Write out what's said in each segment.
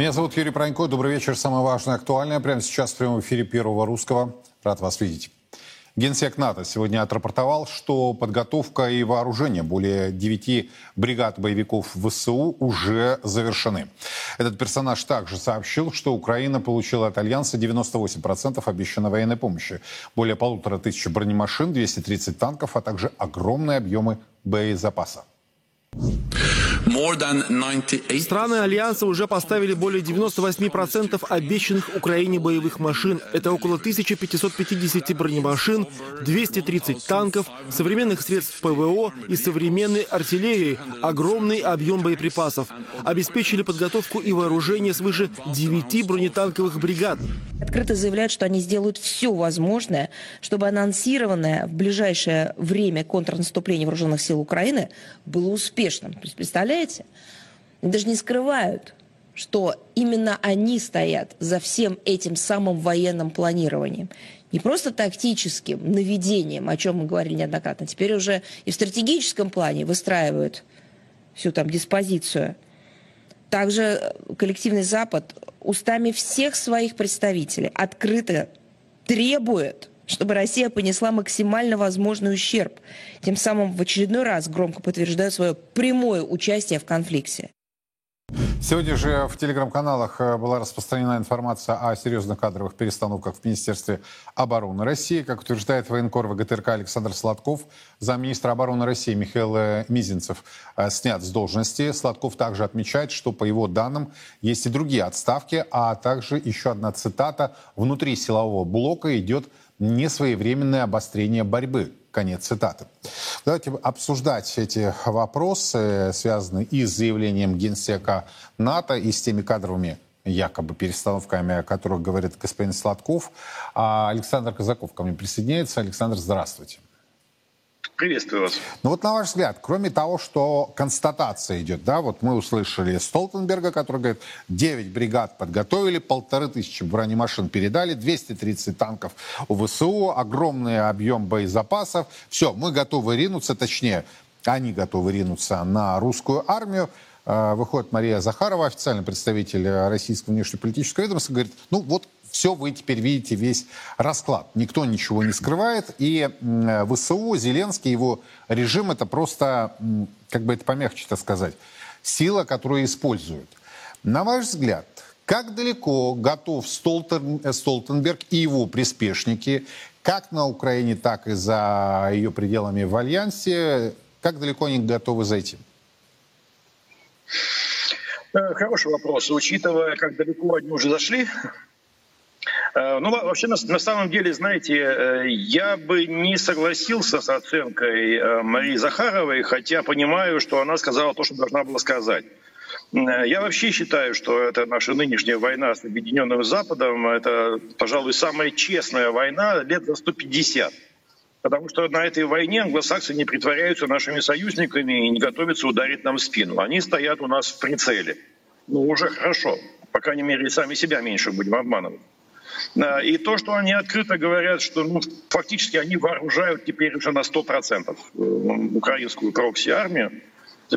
Меня зовут Юрий Пронько. Добрый вечер. Самое важное, актуальное прямо сейчас в прямом эфире Первого Русского. Рад вас видеть. Генсек НАТО сегодня отрапортовал, что подготовка и вооружение более 9 бригад боевиков ВСУ уже завершены. Этот персонаж также сообщил, что Украина получила от Альянса 98% обещанной военной помощи, более полутора тысяч бронемашин, 230 танков, а также огромные объемы боезапаса. Страны Альянса уже поставили более 98% обещанных Украине боевых машин. Это около 1550 бронемашин, 230 танков, современных средств ПВО и современной артиллерии, огромный объем боеприпасов. Обеспечили подготовку и вооружение свыше 9 бронетанковых бригад. Открыто заявляют, что они сделают все возможное, чтобы анонсированное в ближайшее время контрнаступление вооруженных сил Украины было успешным. Представляете? представляете? Даже не скрывают, что именно они стоят за всем этим самым военным планированием. Не просто тактическим наведением, о чем мы говорили неоднократно, теперь уже и в стратегическом плане выстраивают всю там диспозицию. Также коллективный Запад устами всех своих представителей открыто требует чтобы Россия понесла максимально возможный ущерб, тем самым в очередной раз громко подтверждая свое прямое участие в конфликте. Сегодня же в телеграм-каналах э, была распространена информация о серьезных кадровых перестановках в Министерстве обороны России. Как утверждает военкор ВГТРК Александр Сладков, замминистра обороны России Михаил э, Мизинцев э, снят с должности. Сладков также отмечает, что по его данным есть и другие отставки, а также еще одна цитата «Внутри силового блока идет несвоевременное обострение борьбы. Конец цитаты. Давайте обсуждать эти вопросы, связанные и с заявлением генсека НАТО, и с теми кадровыми якобы перестановками, о которых говорит господин Сладков. А Александр Казаков ко мне присоединяется. Александр, здравствуйте. Приветствую вас. Ну вот на ваш взгляд, кроме того, что констатация идет, да, вот мы услышали Столтенберга, который говорит, 9 бригад подготовили, полторы тысячи бронемашин передали, 230 танков у ВСУ, огромный объем боезапасов. Все, мы готовы ринуться, точнее, они готовы ринуться на русскую армию. А, выходит Мария Захарова, официальный представитель российского внешнеполитического ведомства, говорит, ну вот все вы теперь видите весь расклад. Никто ничего не скрывает. И ВСУ, Зеленский, его режим это просто, как бы это помягче-то сказать, сила, которую используют. На ваш взгляд, как далеко готов Столтен, э, Столтенберг и его приспешники, как на Украине, так и за ее пределами в Альянсе, как далеко они готовы зайти? Э, хороший вопрос. Учитывая, как далеко они уже зашли, ну, вообще, на, на самом деле, знаете, э, я бы не согласился с оценкой э, Марии Захаровой, хотя понимаю, что она сказала то, что должна была сказать. Я вообще считаю, что это наша нынешняя война с Объединенным Западом, это, пожалуй, самая честная война лет за 150. Потому что на этой войне англосаксы не притворяются нашими союзниками и не готовятся ударить нам в спину. Они стоят у нас в прицеле. Ну, уже хорошо. По крайней мере, сами себя меньше будем обманывать. И то, что они открыто говорят, что ну, фактически они вооружают теперь уже на 100% э, украинскую прокси-армию,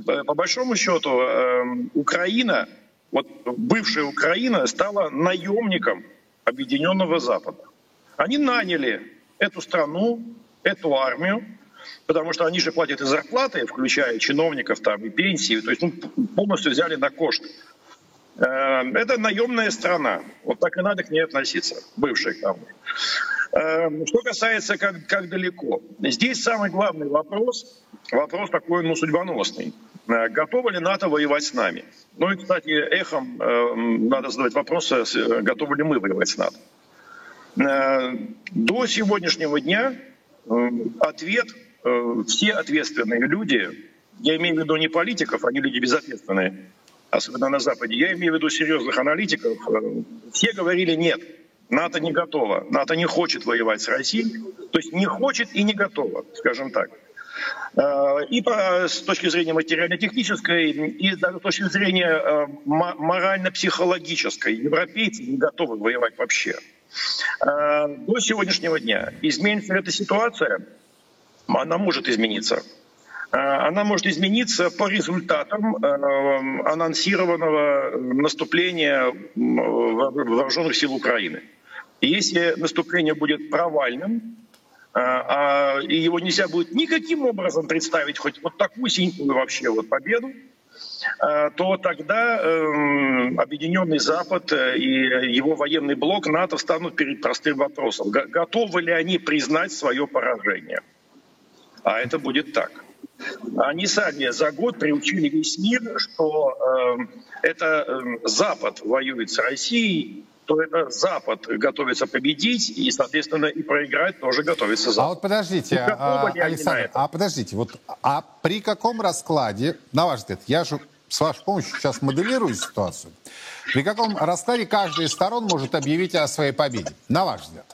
по большому счету эм, Украина, вот бывшая Украина стала наемником Объединенного Запада. Они наняли эту страну, эту армию, потому что они же платят и зарплаты, включая чиновников там, и пенсии, то есть ну, полностью взяли на кошт это наемная страна. Вот так и надо к ней относиться, бывшей к эм, Что касается, как, как далеко. Здесь самый главный вопрос, вопрос такой, ну, судьбоносный. Э, готовы ли НАТО воевать с нами? Ну и, кстати, эхом э, надо задавать вопрос, э, готовы ли мы воевать с НАТО. Э, до сегодняшнего дня ответ, все ответственные люди, я имею в виду не политиков, они люди безответственные, особенно на Западе, я имею в виду серьезных аналитиков, э, все говорили нет, НАТО не готово, НАТО не хочет воевать с Россией, то есть не хочет и не готово, скажем так. Э, и по, с точки зрения материально-технической, и даже с точки зрения э, морально-психологической, европейцы не готовы воевать вообще. До сегодняшнего дня изменится эта ситуация, она может измениться. Она может измениться по результатам анонсированного наступления вооруженных сил Украины. Если наступление будет провальным, а и его нельзя будет никаким образом представить хоть вот такую синюю вообще вот победу, то тогда э, Объединенный Запад э, и его военный блок НАТО станут перед простым вопросом. Готовы ли они признать свое поражение? А это будет так. Они сами за год приучили весь мир, что э, это э, Запад воюет с Россией, то это Запад готовится победить, и, соответственно, и проиграть тоже готовится Запад. А вот подождите, а, Александр, а подождите, вот а при каком раскладе, на ваш взгляд, я же с вашей помощью сейчас моделирую ситуацию, при каком раскладе каждая из сторон может объявить о своей победе, на ваш взгляд?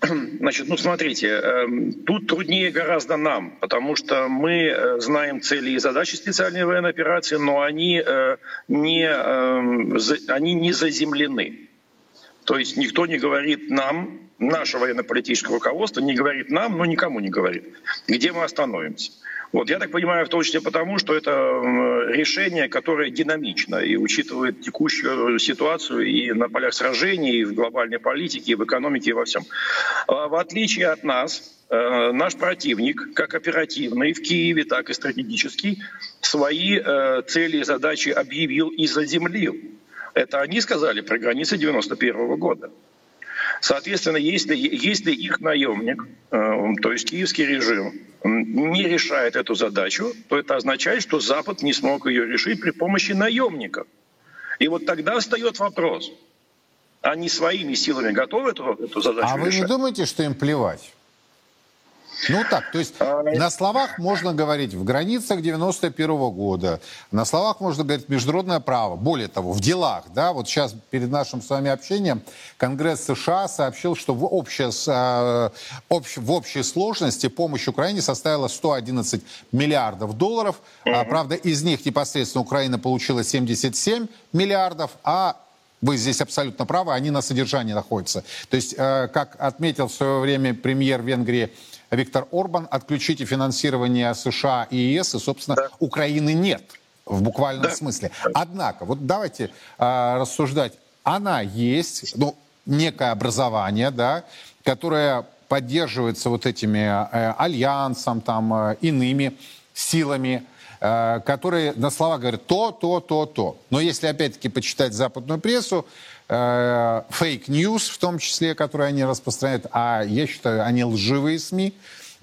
Значит, ну смотрите, эм, тут труднее гораздо нам, потому что мы э, знаем цели и задачи специальной военной операции, но они э, не, эм, они не заземлены. То есть никто не говорит нам, наше военно-политическое руководство не говорит нам, но никому не говорит, где мы остановимся. Вот, я так понимаю, в том числе потому, что это решение, которое динамично и учитывает текущую ситуацию и на полях сражений, и в глобальной политике, и в экономике, и во всем. А в отличие от нас, э, наш противник, как оперативный в Киеве, так и стратегический, свои э, цели и задачи объявил и заземлил. Это они сказали про границы 91 года. Соответственно, если, если их наемник, э, то есть киевский режим, не решает эту задачу, то это означает, что Запад не смог ее решить при помощи наемников. И вот тогда встает вопрос, они своими силами готовы эту, эту задачу а решать? А вы не думаете, что им плевать? Ну так, то есть а, на словах можно говорить в границах 91 -го года, на словах можно говорить международное право. Более того, в делах, да, вот сейчас перед нашим с вами общением Конгресс США сообщил, что в, общей, э, общ, в общей сложности помощь Украине составила 111 миллиардов долларов. А, правда, из них непосредственно Украина получила 77 миллиардов, а вы здесь абсолютно правы, они на содержании находятся. То есть, э, как отметил в свое время премьер Венгрии Виктор Орбан, отключите финансирование США и ЕС, и, собственно, да. Украины нет в буквальном да. смысле. Однако, вот давайте э, рассуждать. Она есть, ну, некое образование, да, которое поддерживается вот этими э, альянсом, там, э, иными силами, э, которые на слова говорят то, то, то, то. Но если опять-таки почитать западную прессу, fake news в том числе, которые они распространяют, а я считаю, они лживые СМИ,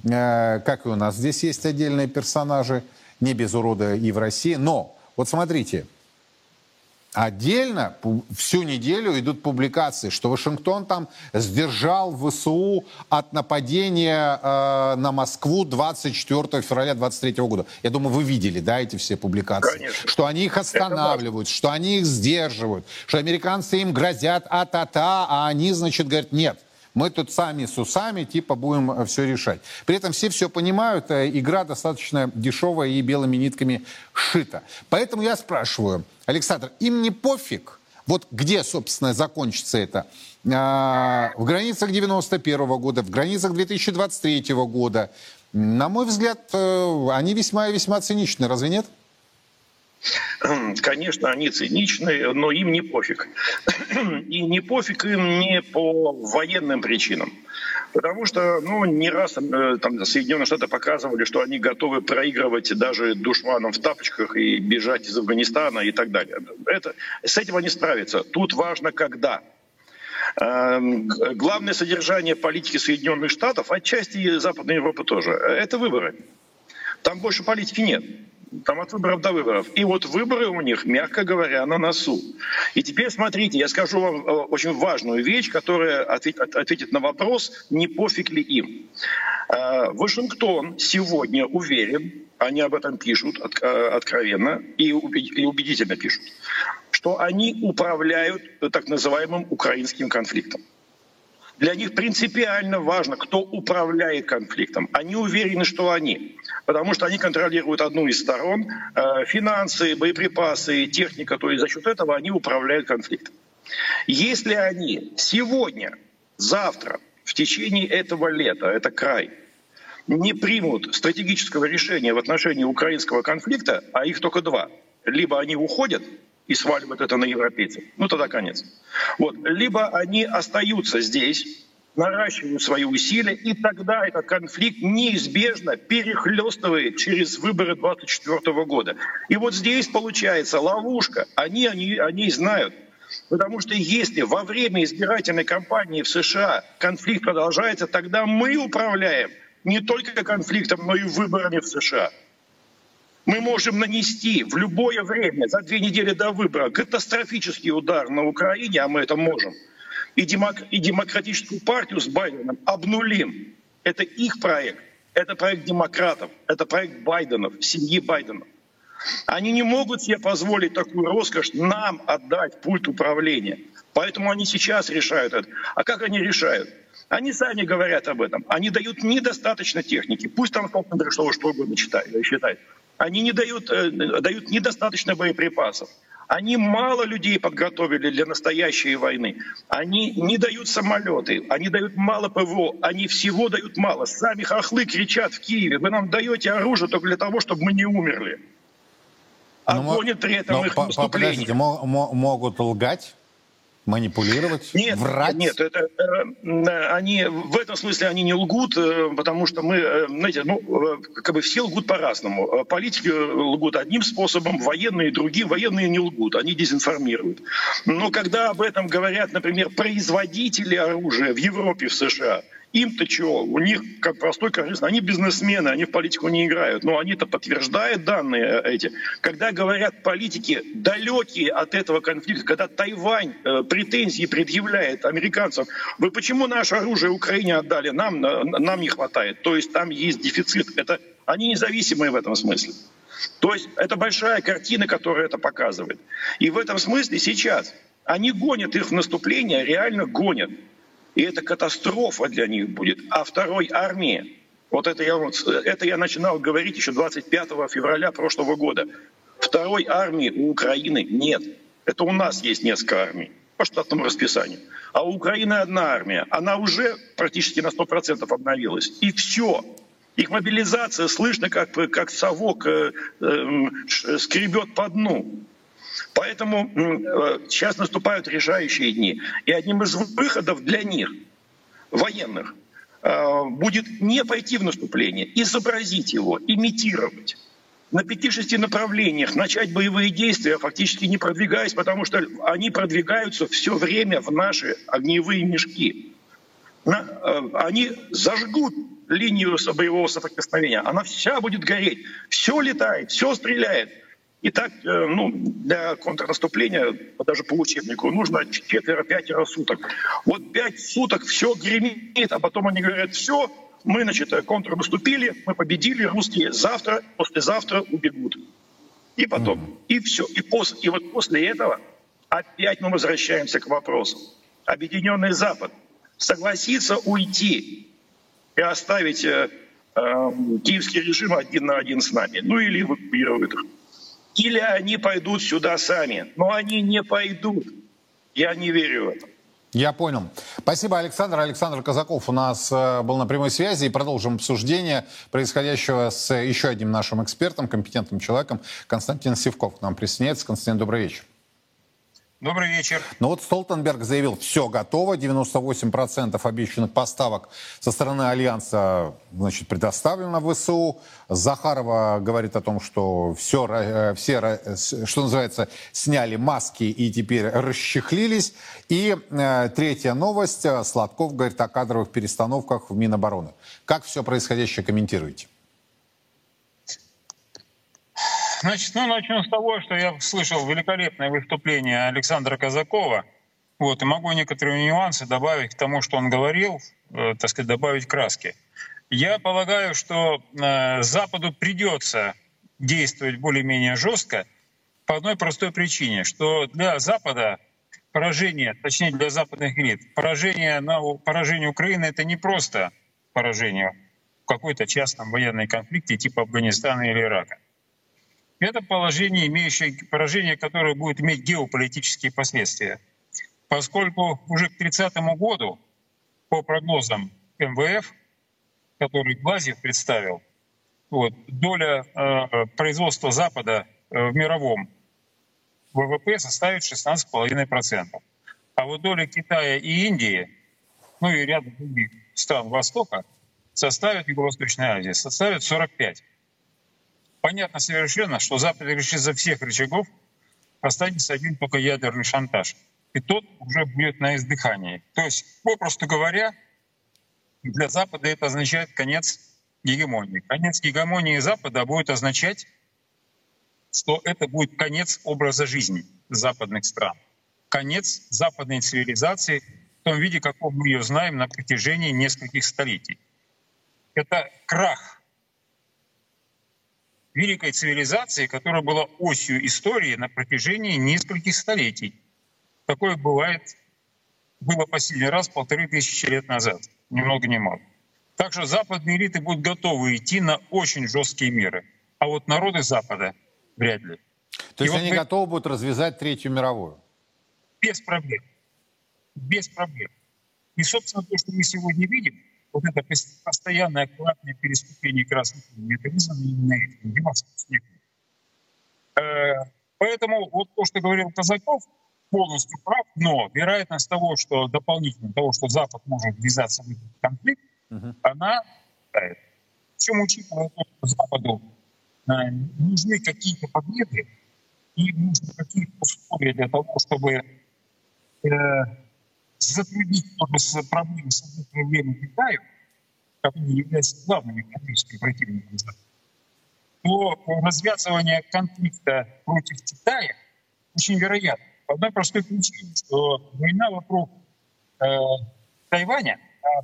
э, как и у нас здесь есть отдельные персонажи, не без урода и в России. Но вот смотрите, Отдельно всю неделю идут публикации, что Вашингтон там сдержал ВСУ от нападения э, на Москву 24 февраля 23 года. Я думаю, вы видели, да, эти все публикации? Конечно. Что они их останавливают, что они их сдерживают, что американцы им грозят а-та-та, а они, значит, говорят, нет, мы тут сами с усами, типа, будем э, все решать. При этом все все понимают, э, игра достаточно дешевая и белыми нитками шита. Поэтому я спрашиваю, Александр, им не пофиг, вот где, собственно, закончится это? А, в границах 91 -го года, в границах 2023 года. На мой взгляд, э, они весьма и весьма циничны, разве нет? Конечно, они циничны, но им не пофиг. И не пофиг им не по военным причинам. Потому что, ну, не раз э, там Соединенные Штаты показывали, что они готовы проигрывать даже душманам в тапочках и бежать из Афганистана и так далее. Это, с этим они справятся. Тут важно, когда. Эм, главное содержание политики Соединенных Штатов, отчасти Западной Европы тоже, это выборы. Там больше политики нет. Там от выборов до выборов. И вот выборы у них, мягко говоря, на носу. И теперь смотрите, я скажу вам э, очень важную вещь, которая ответит на вопрос, не пофиг ли им. Э, Вашингтон сегодня уверен, они об этом пишут э, откровенно и убедительно пишут, что они управляют так называемым украинским конфликтом. Для них принципиально важно, кто управляет конфликтом. Они уверены, что они. Потому что они контролируют одну из сторон. Э, финансы, боеприпасы, техника. То есть за счет этого они управляют конфликтом. Если они сегодня, завтра, в течение этого лета, это край, не примут стратегического решения в отношении украинского конфликта, а их только два. Либо они уходят и сваливают это на европейцев, ну тогда конец. Вот. Либо они остаются здесь, наращивают свои усилия, и тогда этот конфликт неизбежно перехлестывает через выборы 2024 года. И вот здесь получается ловушка. Они, они, они знают. Потому что если во время избирательной кампании в США конфликт продолжается, тогда мы управляем не только конфликтом, но и выборами в США. Мы можем нанести в любое время, за две недели до выбора, катастрофический удар на Украине, а мы это можем – и, демок, и демократическую партию с Байденом обнулим. Это их проект. Это проект демократов. Это проект Байденов, семьи Байденов. Они не могут себе позволить такую роскошь нам отдать пульт управления. Поэтому они сейчас решают это. А как они решают? Они сами говорят об этом. Они дают недостаточно техники. Пусть там Столтенберг что угодно читает, считает. Они не дают, э, дают недостаточно боеприпасов. Они мало людей подготовили для настоящей войны. Они не дают самолеты, они дают мало ПВО, они всего дают мало. Сами хохлы кричат в Киеве, вы нам даете оружие только для того, чтобы мы не умерли. А но, гонят при этом но, их наступление. могут лгать? Манипулировать, нет, врать? Нет, это, э, они, в этом смысле они не лгут, э, потому что мы, э, знаете, ну, как бы все лгут по-разному. Политики лгут одним способом, военные другим. Военные не лгут, они дезинформируют. Но когда об этом говорят, например, производители оружия в Европе, в США – им-то чего? У них, как простой конечно, они бизнесмены, они в политику не играют. Но они-то подтверждают данные эти. Когда говорят политики, далекие от этого конфликта, когда Тайвань э, претензии предъявляет американцам, вы почему наше оружие Украине отдали? Нам, нам не хватает. То есть там есть дефицит. Это, они независимые в этом смысле. То есть это большая картина, которая это показывает. И в этом смысле сейчас они гонят их в наступление, реально гонят. И это катастрофа для них будет. А второй армии, вот это я, это я начинал говорить еще 25 февраля прошлого года. Второй армии у Украины нет. Это у нас есть несколько армий по штатному расписанию. А у Украины одна армия. Она уже практически на 100% обновилась. И все. Их мобилизация слышно, как, как совок э, э, скребет по дну. Поэтому э, сейчас наступают решающие дни. И одним из выходов для них, военных, э, будет не пойти в наступление, изобразить его, имитировать на пяти-шести направлениях начать боевые действия, фактически не продвигаясь, потому что они продвигаются все время в наши огневые мешки. Э, они зажгут линию боевого соприкосновения, она вся будет гореть, все летает, все стреляет. И так, э, ну, для контрнаступления, даже по учебнику, нужно четверо-пятеро суток. Вот пять суток все гремит, а потом они говорят, все, мы, значит, контрнаступили, мы победили, русские завтра, послезавтра убегут. И потом, mm-hmm. и все. И, пос, и вот после этого опять мы возвращаемся к вопросу. Объединенный Запад согласится уйти и оставить э, э, киевский режим один на один с нами, ну или эвакуирует их или они пойдут сюда сами. Но они не пойдут. Я не верю в это. Я понял. Спасибо, Александр. Александр Казаков у нас э, был на прямой связи. И продолжим обсуждение происходящего с еще одним нашим экспертом, компетентным человеком. Константин Севков к нам присоединяется. Константин, добрый вечер. Добрый вечер. Ну вот Столтенберг заявил, все готово, 98% обещанных поставок со стороны Альянса значит, предоставлено в ВСУ. Захарова говорит о том, что все, э, все, что называется, сняли маски и теперь расчехлились. И э, третья новость. Сладков говорит о кадровых перестановках в Минобороны. Как все происходящее комментируете? Значит, ну, начну с того, что я слышал великолепное выступление Александра Казакова. Вот, и могу некоторые нюансы добавить к тому, что он говорил, э, так сказать, добавить краски. Я полагаю, что э, Западу придется действовать более-менее жестко по одной простой причине, что для Запада поражение, точнее для западных элит, поражение, на, поражение Украины — это не просто поражение в какой-то частном военной конфликте типа Афганистана или Ирака. Это положение, имеющее, поражение, которое будет иметь геополитические последствия. Поскольку уже к 30 году, по прогнозам МВФ, который Глазьев представил, вот, доля э, производства Запада э, в мировом ВВП составит 16,5%. А вот доля Китая и Индии, ну и ряда других стран Востока, составит Юго-Восточная Азия, составит 45. Понятно совершенно, что Запад решит за всех рычагов, останется один только ядерный шантаж. И тот уже будет на издыхании. То есть, попросту говоря, для Запада это означает конец гегемонии. Конец гегемонии Запада будет означать, что это будет конец образа жизни западных стран, конец западной цивилизации в том виде, каком мы ее знаем на протяжении нескольких столетий. Это крах великой цивилизации, которая была осью истории на протяжении нескольких столетий. Такое бывает, было последний раз полторы тысячи лет назад ни много ни мало. Так что западные элиты будут готовы идти на очень жесткие меры. А вот народы Запада вряд ли. То есть И они вот мы... готовы будут развязать Третью мировую? Без проблем. Без проблем. И, собственно, то, что мы сегодня видим, вот это постоянное аккуратное переступление красных линий, это вызвано именно этим, э, Поэтому вот то, что говорил Казаков, полностью прав, но вероятность того, что дополнительно того, что Запад может ввязаться в этот конфликт, uh-huh. она тает. Причем учитывая то, что Западу э, нужны какие-то победы и нужны какие-то условия для того, чтобы э, затруднить с проблемой с проблемой Китая, который является главным экономическим противником то развязывание конфликта против Китая очень вероятно. По одной простой причине, что война вокруг э, Тайваня, а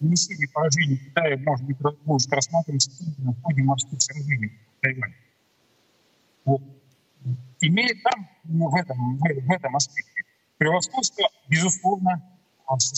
нанесение поражения Китая может быть будет рассматриваться в ходе морских сражений в Тайване. Вот. Имеет там ну, в, этом, в, в этом аспекте превосходство, безусловно, со.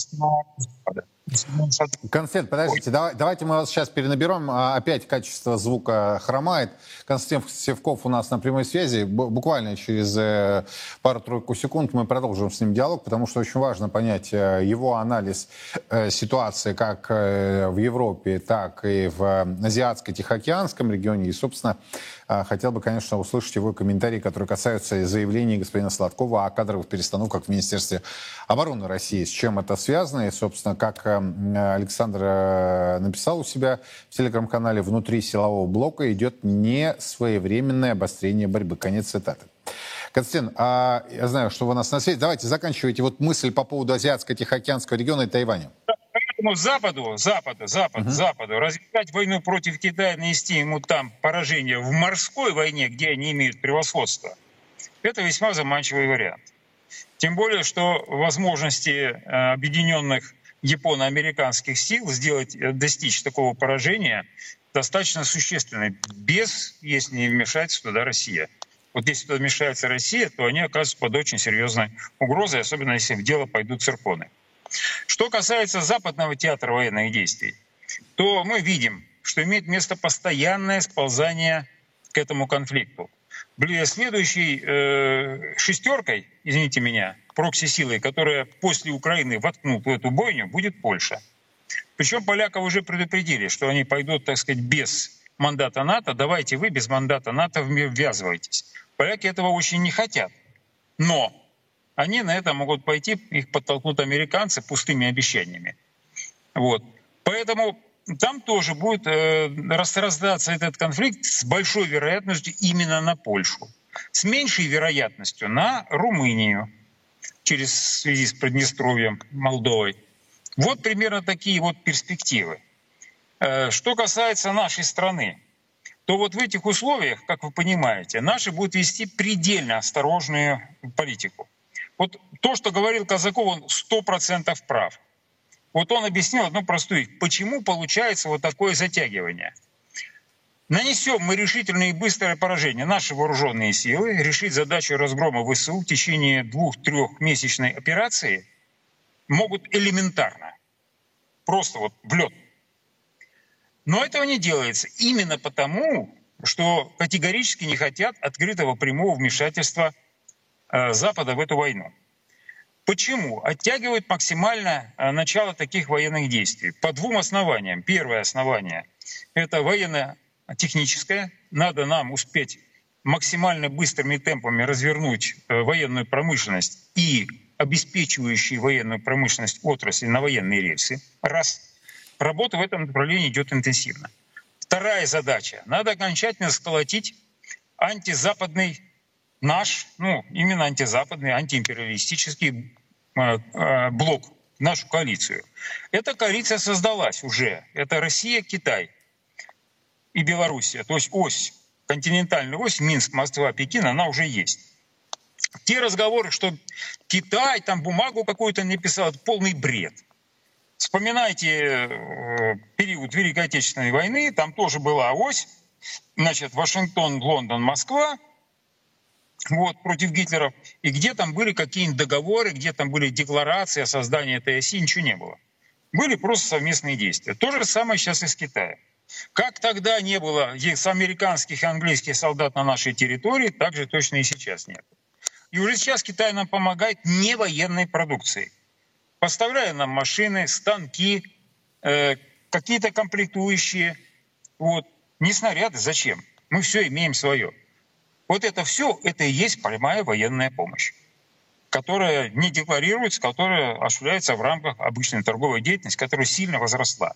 Константин, подождите, давай, давайте мы вас сейчас перенаберем. А, опять качество звука хромает. Константин Севков у нас на прямой связи. Буквально через э, пару-тройку секунд мы продолжим с ним диалог, потому что очень важно понять э, его анализ э, ситуации как в Европе, так и в Азиатско-Тихоокеанском регионе. И, собственно, хотел бы, конечно, услышать его комментарии, которые касаются заявлений господина Сладкова о кадровых перестановках в Министерстве обороны России. С чем это связано и, собственно, как Александр э, написал у себя в телеграм-канале, внутри силового блока идет не своевременное обострение борьбы. Конец цитаты. Константин, а я знаю, что вы у нас на связи. Давайте заканчивайте вот мысль по поводу Азиатско-Тихоокеанского региона и Тайваня. Поэтому Западу, Западу, Западу, угу. Западу развязать войну против Китая, нанести ему там поражение в морской войне, где они имеют превосходство, это весьма заманчивый вариант. Тем более, что возможности э, объединенных японо-американских сил сделать, э, достичь такого поражения достаточно существенной, без, если не вмешается туда Россия. Вот если туда вмешается Россия, то они оказываются под очень серьезной угрозой, особенно если в дело пойдут цирконы. Что касается западного театра военных действий, то мы видим, что имеет место постоянное сползание к этому конфликту. Следующей э, шестеркой, извините меня, прокси-силой, которая после Украины воткнут в эту бойню, будет Польша. Причем поляков уже предупредили, что они пойдут, так сказать, без мандата НАТО. Давайте вы без мандата НАТО ввязывайтесь. Поляки этого очень не хотят. Но они на это могут пойти, их подтолкнут американцы пустыми обещаниями. Вот. Поэтому там тоже будет э, раздаться этот конфликт с большой вероятностью именно на Польшу, с меньшей вероятностью на Румынию, через связи с Приднестровьем, Молдовой. Вот примерно такие вот перспективы. Э, что касается нашей страны, то вот в этих условиях, как вы понимаете, наши будут вести предельно осторожную политику. Вот то, что говорил Казаков, он сто процентов прав. Вот он объяснил одну простую, почему получается вот такое затягивание – Нанесем мы решительное и быстрое поражение. Наши вооруженные силы решить задачу разгрома ВСУ в течение двух-трехмесячной операции могут элементарно. Просто вот в лед. Но этого не делается именно потому, что категорически не хотят открытого прямого вмешательства Запада в эту войну. Почему? Оттягивают максимально э, начало таких военных действий. По двум основаниям. Первое основание – это военно-техническое. Надо нам успеть максимально быстрыми темпами развернуть э, военную промышленность и обеспечивающие военную промышленность отрасли на военные рельсы. Раз. Работа в этом направлении идет интенсивно. Вторая задача. Надо окончательно сколотить антизападный наш, ну, именно антизападный, антиимпериалистический э, э, блок, нашу коалицию. Эта коалиция создалась уже. Это Россия, Китай и Белоруссия. То есть ось, континентальная ось, Минск, Москва, Пекин, она уже есть. Те разговоры, что Китай там бумагу какую-то не писал, это полный бред. Вспоминайте э, период Великой Отечественной войны, там тоже была ось, значит, Вашингтон, Лондон, Москва, вот, против Гитлера, и где там были какие-нибудь договоры, где там были декларации о создании этой оси, ничего не было. Были просто совместные действия. То же самое сейчас и с Китаем. Как тогда не было с американских и английских солдат на нашей территории, так же точно и сейчас нет. И уже сейчас Китай нам помогает не военной продукцией. Поставляя нам машины, станки, э, какие-то комплектующие. Вот. Не снаряды, зачем? Мы все имеем свое. Вот это все, это и есть прямая военная помощь, которая не декларируется, которая осуществляется в рамках обычной торговой деятельности, которая сильно возросла.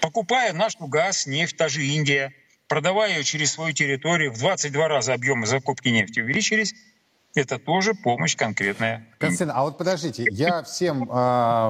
Покупая нашу газ, нефть, та же Индия, продавая ее через свою территорию, в 22 раза объемы закупки нефти увеличились, это тоже помощь конкретная. Константин, а вот подождите, я всем э,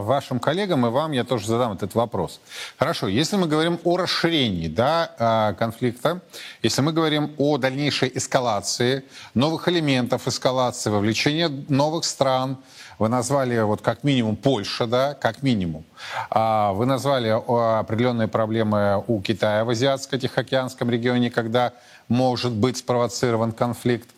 вашим коллегам и вам я тоже задам этот вопрос. Хорошо, если мы говорим о расширении да, э, конфликта, если мы говорим о дальнейшей эскалации, новых элементов эскалации, вовлечения новых стран, вы назвали вот как минимум Польша, да, как минимум. А вы назвали определенные проблемы у Китая в Азиатско-Тихоокеанском регионе, когда может быть спровоцирован конфликт.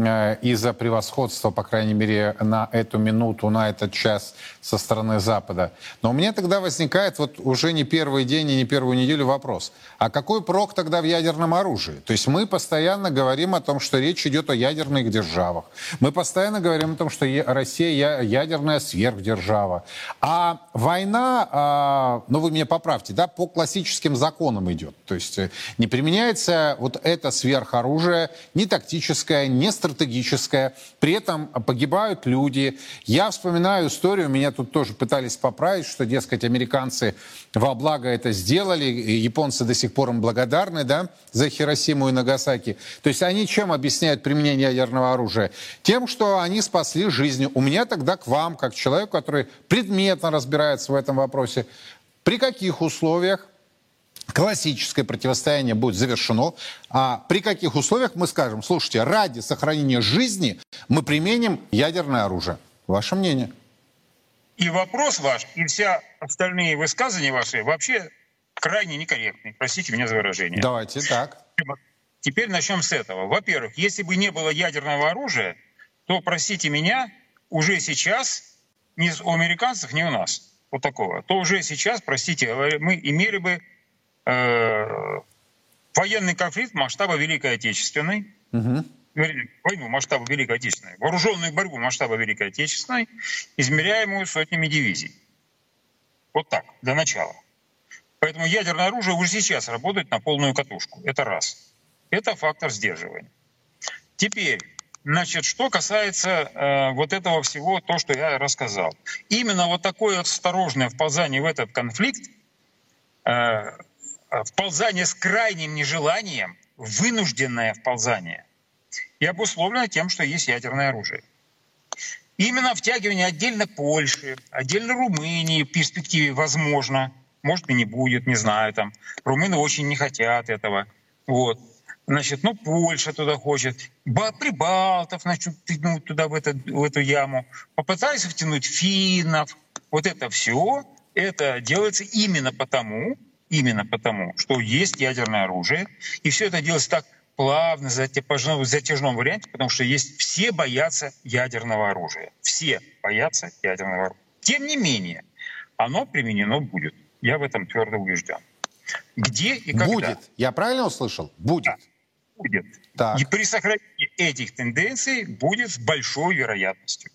Э, из-за превосходства, по крайней мере, на эту минуту, на этот час со стороны Запада. Но у меня тогда возникает вот уже не первый день и не первую неделю вопрос. А какой прок тогда в ядерном оружии? То есть мы постоянно говорим о том, что речь идет о ядерных державах. Мы постоянно говорим о том, что Россия ядерная сверхдержава. А война, а, ну вы меня поправьте, да, по классическим законам идет. То есть э, не применяется вот это сверхоружие, не тактическое, не стратегическое, стратегическая, при этом погибают люди. Я вспоминаю историю, меня тут тоже пытались поправить, что, дескать, американцы во благо это сделали, японцы до сих пор им благодарны, да, за Хиросиму и Нагасаки. То есть они чем объясняют применение ядерного оружия? Тем, что они спасли жизни. У меня тогда к вам, как человеку, который предметно разбирается в этом вопросе, при каких условиях классическое противостояние будет завершено. А при каких условиях мы скажем, слушайте, ради сохранения жизни мы применим ядерное оружие? Ваше мнение? И вопрос ваш, и все остальные высказывания ваши вообще крайне некорректны. Простите меня за выражение. Давайте так. Теперь начнем с этого. Во-первых, если бы не было ядерного оружия, то, простите меня, уже сейчас ни у американцев, ни у нас вот такого, то уже сейчас, простите, мы имели бы Э, военный конфликт масштаба Великой Отечественной, угу. войну масштаба Великой Отечественной, вооруженную борьбу масштаба Великой Отечественной, измеряемую сотнями дивизий. Вот так, для начала. Поэтому ядерное оружие уже сейчас работает на полную катушку. Это раз. Это фактор сдерживания. Теперь, значит, что касается э, вот этого всего, то, что я рассказал. Именно вот такое осторожное вползание в этот конфликт э, вползание с крайним нежеланием, вынужденное вползание, и обусловлено тем, что есть ядерное оружие. Именно втягивание отдельно Польши, отдельно Румынии в перспективе возможно, может и не будет, не знаю, там. Румыны очень не хотят этого. Вот. Значит, ну, Польша туда хочет, Прибалтов начнут тянуть туда, в, это, в эту яму, попытаются втянуть финнов. Вот это все, это делается именно потому, именно потому, что есть ядерное оружие, и все это делается так плавно, в затяжном варианте, потому что есть все боятся ядерного оружия. Все боятся ядерного оружия. Тем не менее, оно применено будет. Я в этом твердо убежден. Где и когда? Будет. Я правильно услышал? Будет. Да, будет. Так. И при сохранении этих тенденций будет с большой вероятностью.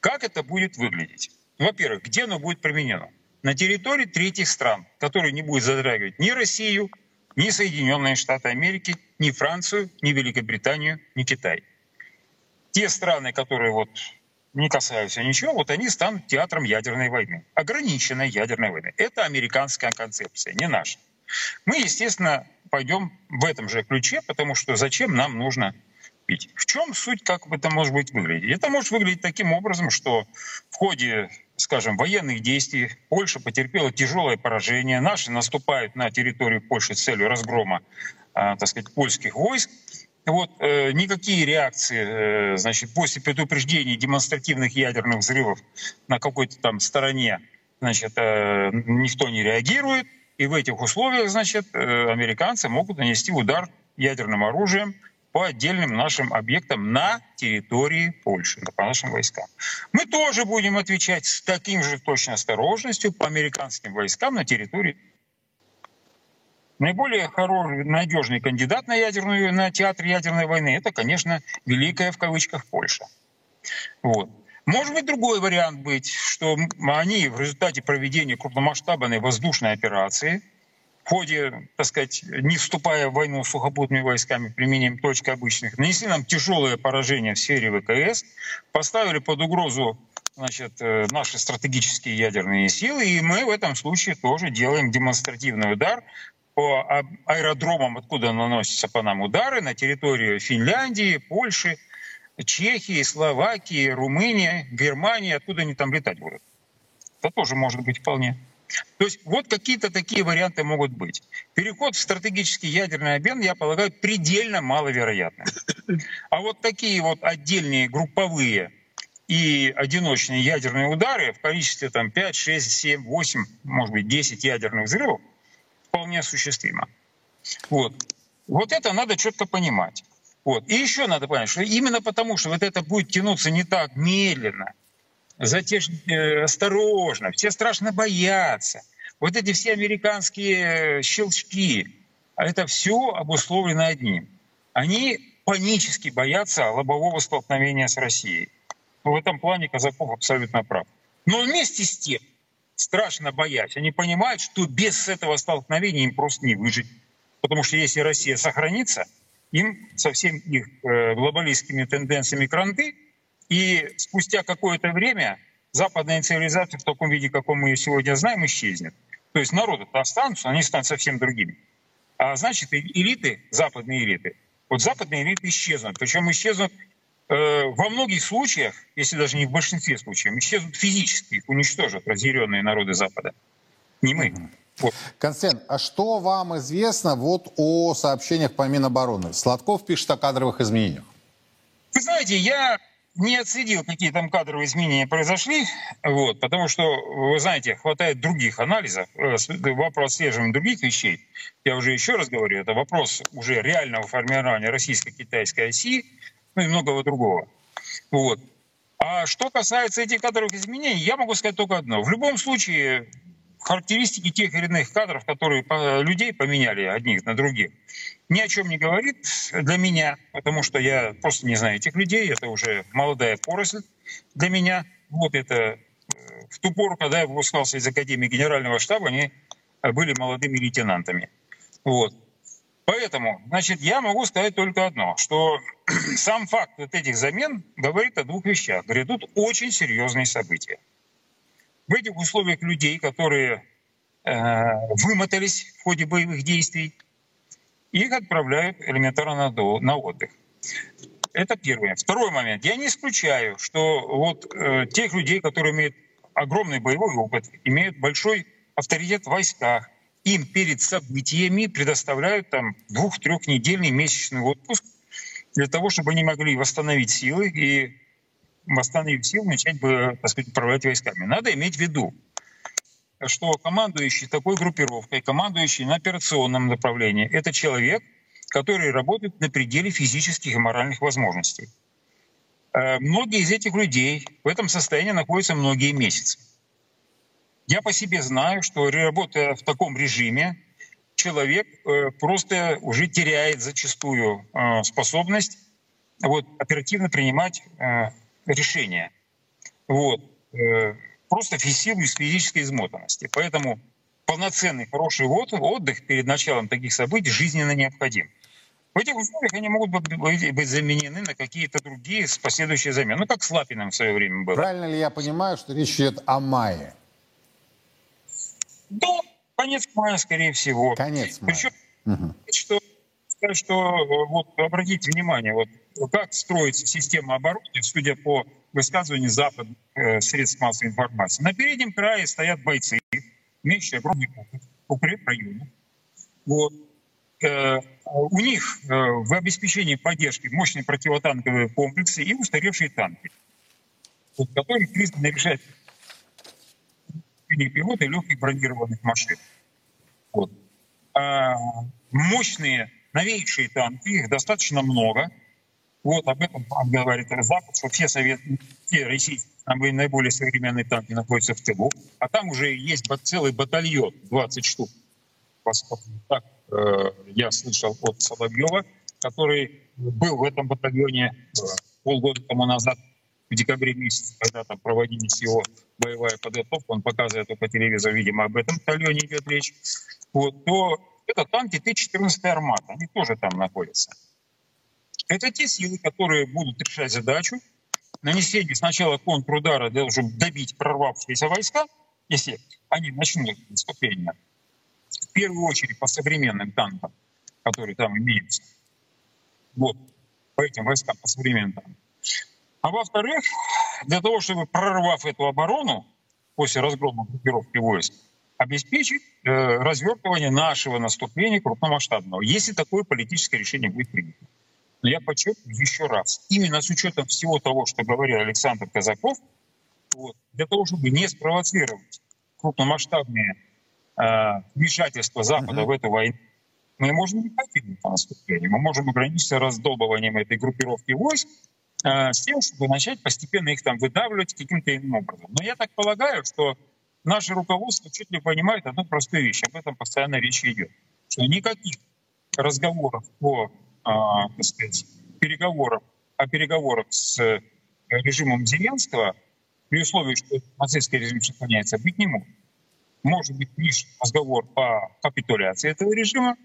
Как это будет выглядеть? Во-первых, где оно будет применено? На территории третьих стран, которые не будут затрагивать ни Россию, ни Соединенные Штаты Америки, ни Францию, ни Великобританию, ни Китай. Те страны, которые вот не касаются ничего, вот они станут театром ядерной войны, ограниченной ядерной войны. Это американская концепция, не наша. Мы, естественно, пойдем в этом же ключе, потому что зачем нам нужно пить? В чем суть, как это может быть выглядеть? Это может выглядеть таким образом, что в ходе, скажем, военных действий Польша потерпела тяжелое поражение, наши наступают на территорию Польши с целью разгрома, а, так сказать, польских войск, вот э, никакие реакции, э, значит, после предупреждений демонстративных ядерных взрывов на какой-то там стороне, значит, э, никто не реагирует. И в этих условиях, значит, э, американцы могут нанести удар ядерным оружием по отдельным нашим объектам на территории Польши, по нашим войскам. Мы тоже будем отвечать с таким же точной осторожностью по американским войскам на территории Наиболее хороший, надежный кандидат на ядерную, на театр ядерной войны, это, конечно, великая в кавычках Польша. Вот. Может быть другой вариант быть, что они в результате проведения крупномасштабной воздушной операции, в ходе, так сказать, не вступая в войну с сухопутными войсками, применением точек обычных, нанесли нам тяжелое поражение в сфере ВКС, поставили под угрозу значит, э, наши стратегические ядерные силы, и мы в этом случае тоже делаем демонстративный удар по аэродромам, откуда наносятся по нам удары, на территорию Финляндии, Польши, Чехии, Словакии, Румынии, Германии, откуда они там летать будут. Это тоже может быть вполне. То есть вот какие-то такие варианты могут быть. Переход в стратегический ядерный обмен, я полагаю, предельно маловероятный. А вот такие вот отдельные групповые и одиночные ядерные удары в количестве там 5, 6, 7, 8, может быть 10 ядерных взрывов, вполне осуществимо. Вот. Вот это надо четко понимать. Вот. И еще надо понять, что именно потому, что вот это будет тянуться не так медленно, затеж... э, осторожно, все страшно боятся. Вот эти все американские щелчки, а это все обусловлено одним. Они панически боятся лобового столкновения с Россией. В этом плане Казаков абсолютно прав. Но вместе с тем, страшно боясь. Они понимают, что без этого столкновения им просто не выжить. Потому что если Россия сохранится, им со всеми их э, глобалистскими тенденциями кранты, и спустя какое-то время западная цивилизация в таком виде, каком мы ее сегодня знаем, исчезнет. То есть народы-то останутся, они станут совсем другими. А значит, элиты, западные элиты, вот западные элиты исчезнут. Причем исчезнут Э, во многих случаях, если даже не в большинстве случаев, исчезнут физически, их уничтожат разъяренные народы Запада. Не мы. Вот. Константин, а что вам известно вот о сообщениях по Минобороны? Сладков пишет о кадровых изменениях. Вы знаете, я не отследил, какие там кадровые изменения произошли, вот, потому что, вы знаете, хватает других анализов, вопрос отслеживания других вещей. Я уже еще раз говорю, это вопрос уже реального формирования российско-китайской оси, ну и многого другого. Вот. А что касается этих кадровых изменений, я могу сказать только одно. В любом случае, характеристики тех или иных кадров, которые людей поменяли одних на других, ни о чем не говорит для меня, потому что я просто не знаю этих людей, это уже молодая поросль для меня. Вот это э, в ту пору, когда я выпускался из Академии Генерального штаба, они были молодыми лейтенантами. Вот. Поэтому, значит, я могу сказать только одно, что сам факт вот этих замен говорит о двух вещах. Грядут очень серьезные события. В этих условиях людей, которые э, вымотались в ходе боевых действий, их отправляют элементарно на, на отдых. Это первое. Второй момент. Я не исключаю, что вот э, тех людей, которые имеют огромный боевой опыт, имеют большой авторитет в войсках, им перед событиями предоставляют там двух-трехнедельный месячный отпуск для того, чтобы они могли восстановить силы и восстановив силы, начать бы, так сказать, управлять войсками. Надо иметь в виду, что командующий такой группировкой, командующий на операционном направлении, это человек, который работает на пределе физических и моральных возможностей. Э, многие из этих людей в этом состоянии находятся многие месяцы. Я по себе знаю, что работая в таком режиме, человек э, просто уже теряет зачастую э, способность вот, оперативно принимать решения. Вот. Э, просто в силу физической измотанности. Поэтому полноценный хороший отдых перед началом таких событий жизненно необходим. В этих условиях они могут быть заменены на какие-то другие последующие замены. Ну, как с Лапиным в свое время было. Правильно ли я понимаю, что речь идет о мае? Да, конец мая, скорее всего. Конец мая. Причем, угу. что, что вот обратите внимание, вот как строится система обороны, судя по высказыванию западных э, средств массовой информации. На переднем крае стоят бойцы, имеющие огромный опыт укрепрайонов. Вот. Э, у них э, в обеспечении поддержки мощные противотанковые комплексы и устаревшие танки, которые призваны решать пилоты легких бронированных машин. Вот. А мощные новейшие танки, их достаточно много – вот об этом говорит Запад, что все советские, все российские, наиболее современные танки находятся в тылу, а там уже есть целый батальон, 20 штук. Так э, я слышал от Соловьева, который был в этом батальоне э, полгода тому назад, в декабре месяце, когда там проводились его боевая подготовка, он показывает по телевизору, видимо, об этом батальоне идет речь, вот, то это танки Т-14 «Армата», они тоже там находятся. Это те силы, которые будут решать задачу нанесения сначала контрудара для того, чтобы добить прорвавшиеся войска, если они начнут наступление, в первую очередь по современным танкам, которые там имеются. Вот, по этим войскам, по современным. А во-вторых, для того, чтобы прорвав эту оборону после разгрома группировки войск, обеспечить э, развертывание нашего наступления крупномасштабного, если такое политическое решение будет принято. Но я подчеркну еще раз, именно с учетом всего того, что говорил Александр Казаков, вот, для того, чтобы не спровоцировать крупномасштабные э, вмешательства Запада uh-huh. в эту войну, мы можем не пойти на наступление, мы можем ограничиться раздолбыванием этой группировки войск э, с тем, чтобы начать постепенно их там выдавливать каким-то иным образом. Но я так полагаю, что наше руководство чуть ли понимает одну простую вещь, об этом постоянно речь идет, что никаких разговоров о так сказать, переговоров, о переговорах с э, режимом Зеленского, при условии, что нацистский режим сохраняется, быть не может. Может быть лишь разговор по капитуляции этого режима,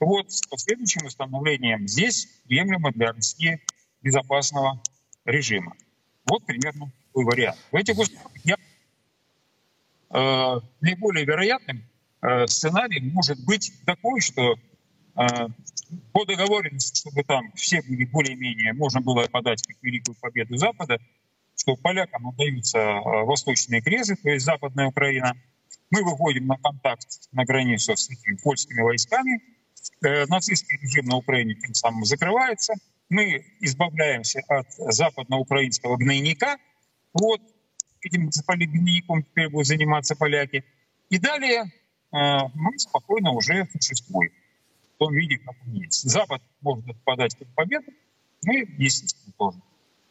вот, с последующим установлением здесь приемлемо для России безопасного режима. Вот примерно такой вариант. В этих условиях я, э, наиболее вероятным э, сценарием может быть такой, что по договоренности, чтобы там все были более-менее, можно было подать как великую победу Запада, что полякам отдаются а, восточные крезы, то есть Западная Украина. Мы выходим на контакт на границу с этими польскими войсками. Э, нацистский режим на Украине тем самым закрывается. Мы избавляемся от западноукраинского гнойника. Вот этим гнойником теперь будут заниматься поляки. И далее э, мы спокойно уже существуем том виде, как он есть. Запад может подать как победу, мы, естественно, тоже.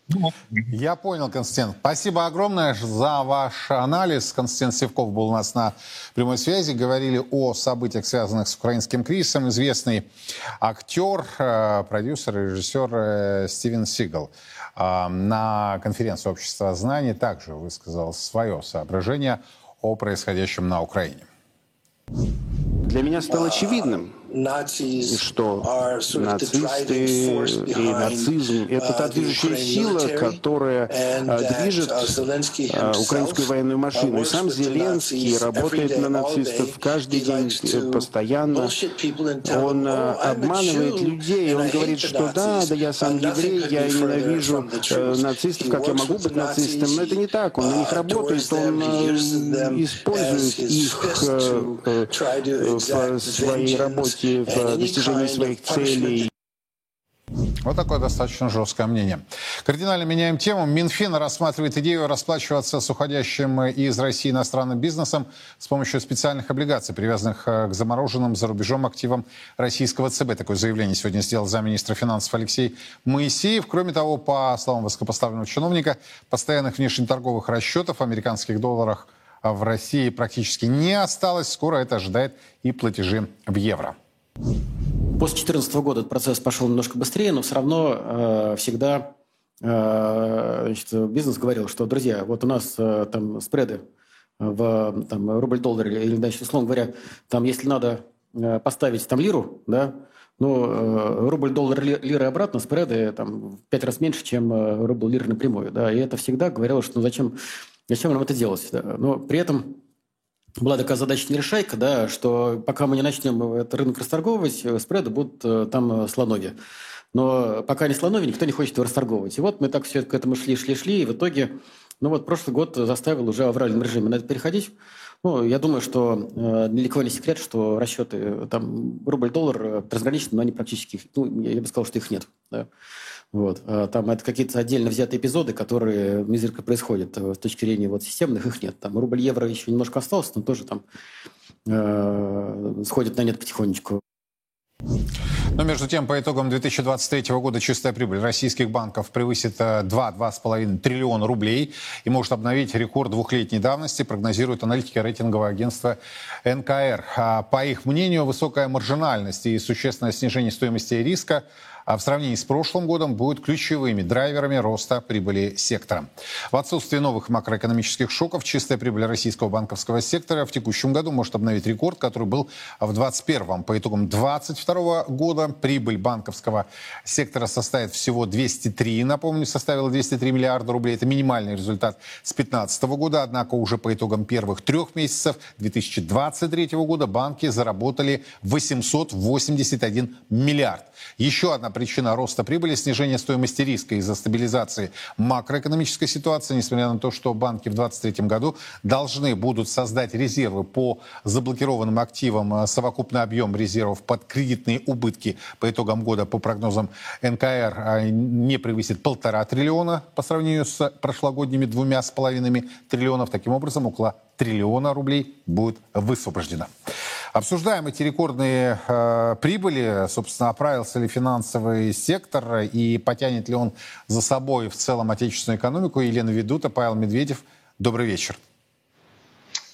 Ну, Я понял, Константин. Спасибо огромное за ваш анализ. Константин Севков был у нас на прямой связи. Говорили о событиях, связанных с украинским кризисом. Известный актер, э, продюсер и режиссер э, Стивен Сигал э, на конференции общества знаний также высказал свое соображение о происходящем на Украине. Для меня стало очевидным, что? нацисты и нацизм — это та движущая сила, которая а, движет а, украинскую военную машину. И сам Зеленский работает на нацистов каждый день, э, постоянно. Он а, обманывает людей, он говорит, что да, да я сам еврей, я ненавижу э, нацистов, как я могу быть нацистом, но это не так, он на них работает, он использует их э, в своей работе участие в достижении своих целей. Вот такое достаточно жесткое мнение. Кардинально меняем тему. Минфин рассматривает идею расплачиваться с уходящим из России иностранным бизнесом с помощью специальных облигаций, привязанных э, к замороженным за рубежом активам российского ЦБ. Такое заявление сегодня сделал замминистра финансов Алексей Моисеев. Кроме того, по словам высокопоставленного чиновника, постоянных внешнеторговых расчетов в американских долларах в России практически не осталось. Скоро это ожидает и платежи в евро. После 2014 года этот процесс пошел немножко быстрее, но все равно э, всегда значит, бизнес говорил, что, друзья, вот у нас там спреды в там, рубль-доллар или, значит, условно говоря, там, если надо поставить там лиру, да, ну, рубль, доллар, лира обратно, спреды там в пять раз меньше, чем рубль, лира напрямую, да, и это всегда говорилось, что ну зачем, зачем нам это делать, да? но при этом была такая задача не решайка, да, что пока мы не начнем этот рынок расторговывать, спреды будут э, там э, слоновья. Но пока не слоновья, никто не хочет его расторговывать. И вот мы так все к этому шли, шли, шли, и в итоге, ну вот прошлый год заставил уже в авральном режиме на это переходить. Ну, я думаю, что э, кого не секрет, что расчеты э, там рубль-доллар трансграничные, но они практически, ну, я бы сказал, что их нет. Да. Вот. А там это какие-то отдельно взятые эпизоды, которые изредка происходят э, с точки зрения вот, системных, их нет. Там рубль-евро еще немножко остался, но тоже там э, сходит на нет потихонечку. Но между тем, по итогам 2023 года чистая прибыль российских банков превысит 2-2,5 э, триллиона рублей и может обновить рекорд двухлетней давности, прогнозируют аналитики рейтингового агентства НКР. А по их мнению, высокая маржинальность и существенное снижение стоимости риска а в сравнении с прошлым годом будут ключевыми драйверами роста прибыли сектора. В отсутствие новых макроэкономических шоков чистая прибыль российского банковского сектора в текущем году может обновить рекорд, который был в 2021. По итогам 2022 года прибыль банковского сектора составит всего 203, напомню, составила 203 миллиарда рублей. Это минимальный результат с 2015 года. Однако уже по итогам первых трех месяцев 2023 года банки заработали 881 миллиард. Еще одна причина роста прибыли – снижение стоимости риска из-за стабилизации макроэкономической ситуации, несмотря на то, что банки в 2023 году должны будут создать резервы по заблокированным активам. Совокупный объем резервов под кредитные убытки по итогам года по прогнозам НКР а, не превысит полтора триллиона по сравнению с прошлогодними двумя с половиной триллионов. Таким образом, около триллиона рублей будет высвобождено. Обсуждаем эти рекордные э, прибыли. Собственно, оправился ли финансовый сектор и потянет ли он за собой в целом отечественную экономику. Елена Ведута, Павел Медведев. Добрый вечер.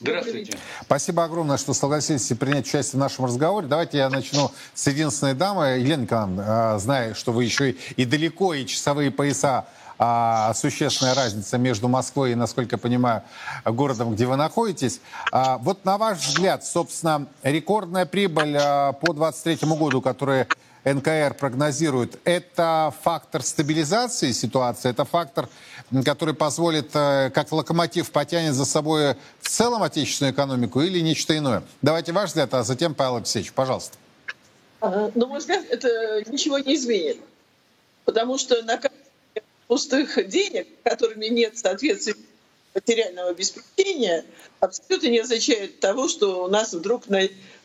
Здравствуйте. Спасибо огромное, что согласились принять участие в нашем разговоре. Давайте я начну с единственной дамы. Елена Николаевна, э, знаю, что вы еще и далеко, и часовые пояса а, существенная разница между Москвой и, насколько я понимаю, городом, где вы находитесь. А, вот на ваш взгляд, собственно, рекордная прибыль а, по 2023 году, которую НКР прогнозирует, это фактор стабилизации ситуации, это фактор, который позволит, э, как локомотив, потянет за собой в целом отечественную экономику или нечто иное? Давайте ваш взгляд, а затем Павел Алексеевич, пожалуйста. На мой взгляд, это ничего не изменит. Потому что на пустых денег, которыми нет соответствия материального обеспечения, абсолютно не означает того, что у нас вдруг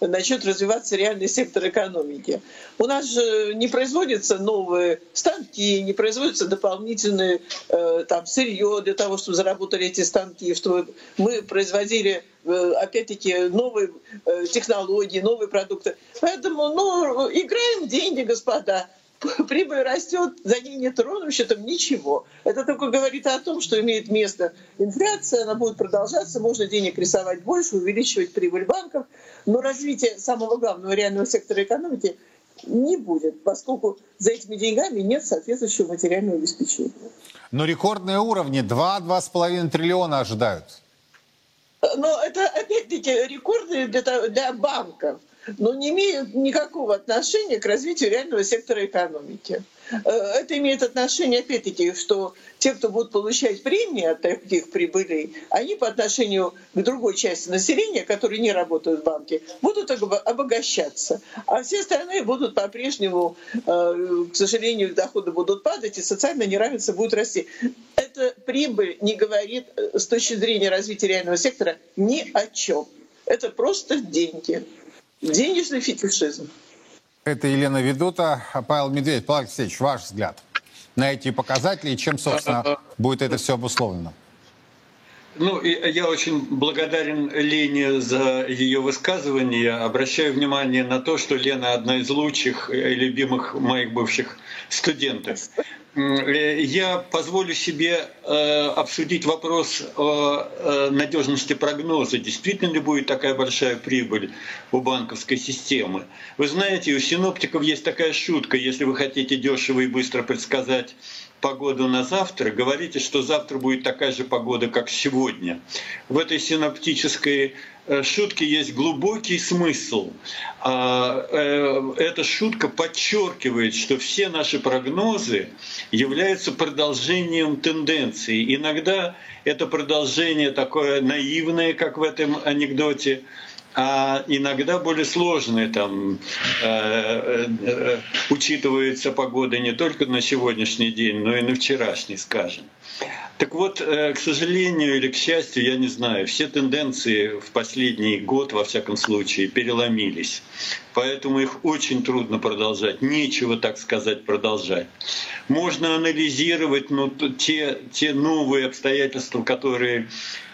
начнет развиваться реальный сектор экономики. У нас же не производятся новые станки, не производятся дополнительные э, там, сырье для того, чтобы заработали эти станки, чтобы мы производили э, опять-таки новые э, технологии, новые продукты. Поэтому ну, играем в деньги, господа прибыль растет, за ней нет ровным счетом ничего. Это только говорит о том, что имеет место инфляция, она будет продолжаться, можно денег рисовать больше, увеличивать прибыль банков, но развитие самого главного реального сектора экономики не будет, поскольку за этими деньгами нет соответствующего материального обеспечения. Но рекордные уровни 2-2,5 триллиона ожидают. Но это опять-таки рекорды для, для банков но не имеют никакого отношения к развитию реального сектора экономики. Э, это имеет отношение, опять-таки, что те, кто будут получать премии от таких прибылей, они по отношению к другой части населения, которые не работают в банке, будут обогащаться. А все остальные будут по-прежнему, э, к сожалению, доходы будут падать, и социальное неравенство будет расти. Эта прибыль не говорит э, с точки зрения развития реального сектора ни о чем. Это просто деньги. Денежный фетишизм. Это Елена Ведута. Павел Медведев. Павел Алексеевич, ваш взгляд на эти показатели и чем, собственно, будет это все обусловлено? Ну, я очень благодарен Лене за ее высказывание. Обращаю внимание на то, что Лена одна из лучших и любимых моих бывших студентов. Э, я позволю себе э, обсудить вопрос о э, надежности прогноза. Действительно ли будет такая большая прибыль у банковской системы? Вы знаете, у синоптиков есть такая шутка, если вы хотите дешево и быстро предсказать погоду на завтра, говорите, что завтра будет такая же погода, как сегодня. В этой синоптической э, шутке есть глубокий смысл. А, э, эта шутка подчеркивает, что все наши прогнозы являются продолжением тенденции. Иногда это продолжение такое наивное, как в этом анекдоте, а иногда более сложные там э, э, учитывается погода не только на сегодняшний день, но и на вчерашний, скажем. Так вот, э, к сожалению или к счастью, я не знаю, все тенденции в последний год, во всяком случае, переломились. Поэтому их очень трудно продолжать. Нечего, так сказать, продолжать. Можно анализировать но те, те новые обстоятельства, которые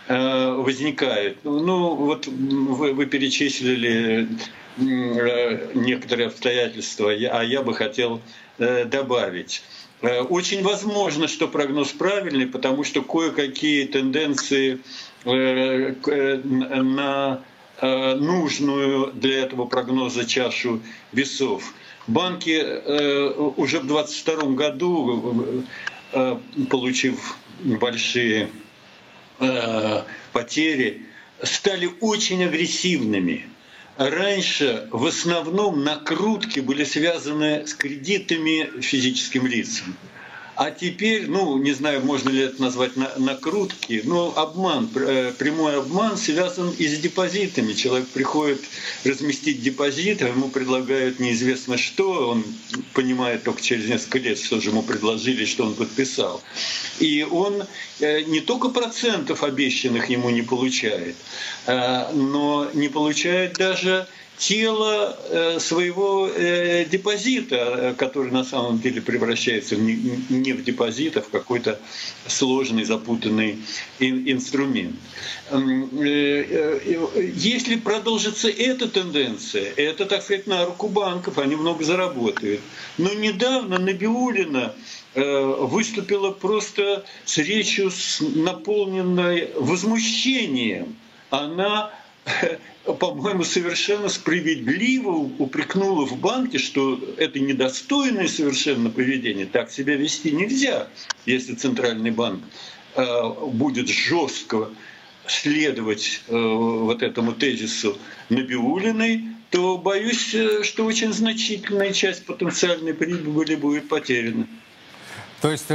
возникает. Ну, вот вы, вы перечислили э, некоторые обстоятельства, а я бы хотел э, добавить. Очень возможно, что прогноз правильный, потому что кое-какие тенденции на нужную для этого прогноза чашу весов. Банки уже в 2022 году, получив большие Э, потери стали очень агрессивными. Раньше в основном накрутки были связаны с кредитами физическим лицам. А теперь, ну, не знаю, можно ли это назвать на, накрутки, но обман, э, прямой обман связан и с депозитами. Человек приходит разместить депозит, а ему предлагают неизвестно что, он понимает только через несколько лет, что же ему предложили, что он подписал. И он э, не только процентов обещанных ему не получает, э, но не получает даже тело э, своего э, депозита, э, который на самом деле превращается не в депозит, а в какой-то сложный, запутанный инструмент. Если продолжится эта тенденция, это, так сказать, на руку банков, они много заработают. Но недавно Набиулина выступила просто с речью, наполненной возмущением. Она по-моему, совершенно справедливо упрекнула в банке, что это недостойное совершенно поведение. Так себя вести нельзя, если Центральный банк э, будет жестко следовать э, вот этому тезису Набиулиной, то боюсь, э, что очень значительная часть потенциальной прибыли будет потеряна. То есть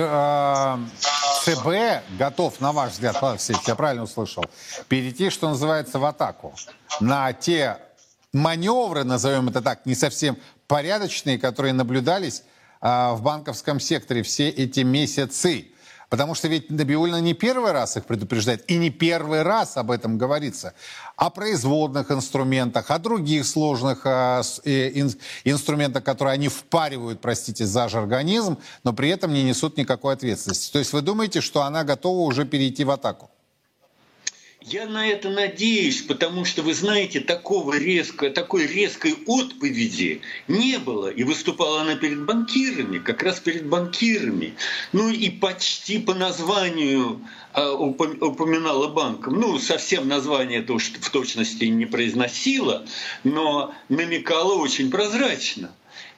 ЦБ готов, на ваш взгляд, Алексей, я правильно услышал, перейти, что называется, в атаку на те маневры, назовем это так, не совсем порядочные, которые наблюдались э, в банковском секторе все эти месяцы. Потому что ведь Набиулина не первый раз их предупреждает, и не первый раз об этом говорится. О производных инструментах, о других сложных э, ин, инструментах, которые они впаривают, простите, за организм, но при этом не несут никакой ответственности. То есть вы думаете, что она готова уже перейти в атаку? Я на это надеюсь, потому что, вы знаете, такого резко, такой резкой отповеди не было. И выступала она перед банкирами, как раз перед банкирами. Ну и почти по названию а, упоминала банком. Ну, совсем название это уж в точности не произносила, но намекала очень прозрачно.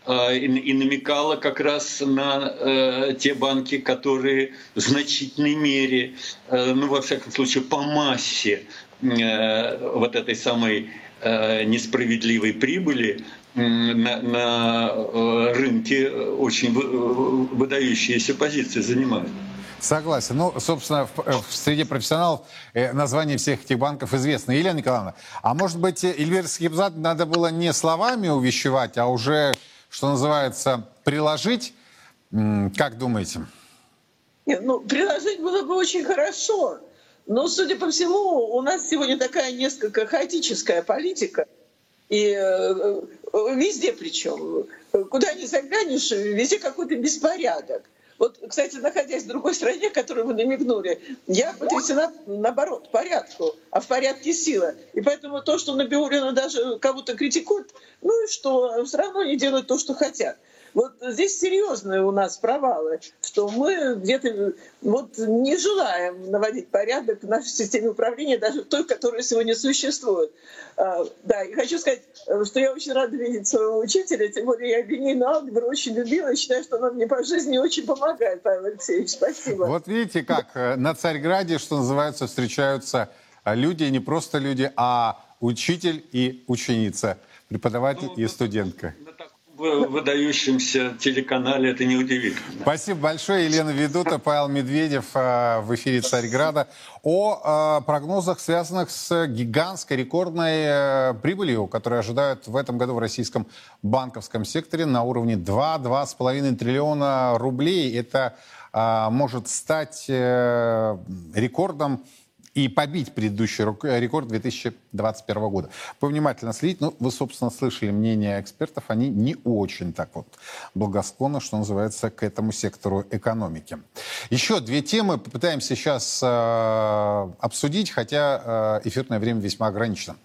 А, и намекала как раз на э, те банки, которые в значительной мере, э, ну, во всяком случае, по массе э, вот этой самой несправедливой прибыли на, на рынке очень выдающиеся позиции занимают. Согласен. Ну, собственно, в, в среди профессионалов э, название всех этих банков известно. Елена Николаевна, а может быть, Эльвир Скибзад надо было не словами увещевать, а уже что называется, приложить. Как думаете? Нет, ну, приложить было бы очень хорошо. Но, судя по всему, у нас сегодня такая несколько хаотическая политика. И э, везде причем. Куда ни заглянешь, везде какой-то беспорядок. Вот, кстати, находясь в другой стране, которую вы намекнули, я потрясена, наоборот, порядку, а в порядке сила. И поэтому то, что Набиулина даже кого-то критикует, ну и что, все равно они делают то, что хотят. Вот здесь серьезные у нас провалы, что мы где-то вот не желаем наводить порядок в нашей системе управления, даже в той, которая сегодня существует. А, да, и хочу сказать, что я очень рада видеть своего учителя, тем более я линейную алгебру очень любила и считаю, что она мне по жизни очень помогает, Павел Алексеевич. Спасибо. Вот видите, как э, на Царьграде, что называется, встречаются э, люди, не просто люди, а учитель и ученица, преподаватель и студентка выдающемся телеканале это неудивительно. Спасибо большое, Елена Ведута, Павел Медведев э, в эфире Царьграда. О э, прогнозах, связанных с гигантской рекордной э, прибылью, которую ожидают в этом году в российском банковском секторе на уровне 2-2,5 триллиона рублей. Это может стать рекордом и побить предыдущий рекорд 2021 года. Повнимательно следить. Ну, вы, собственно, слышали мнение экспертов. Они не очень так вот благосклонны, что называется, к этому сектору экономики. Еще две темы попытаемся сейчас э, обсудить, хотя э, эфирное время весьма ограничено.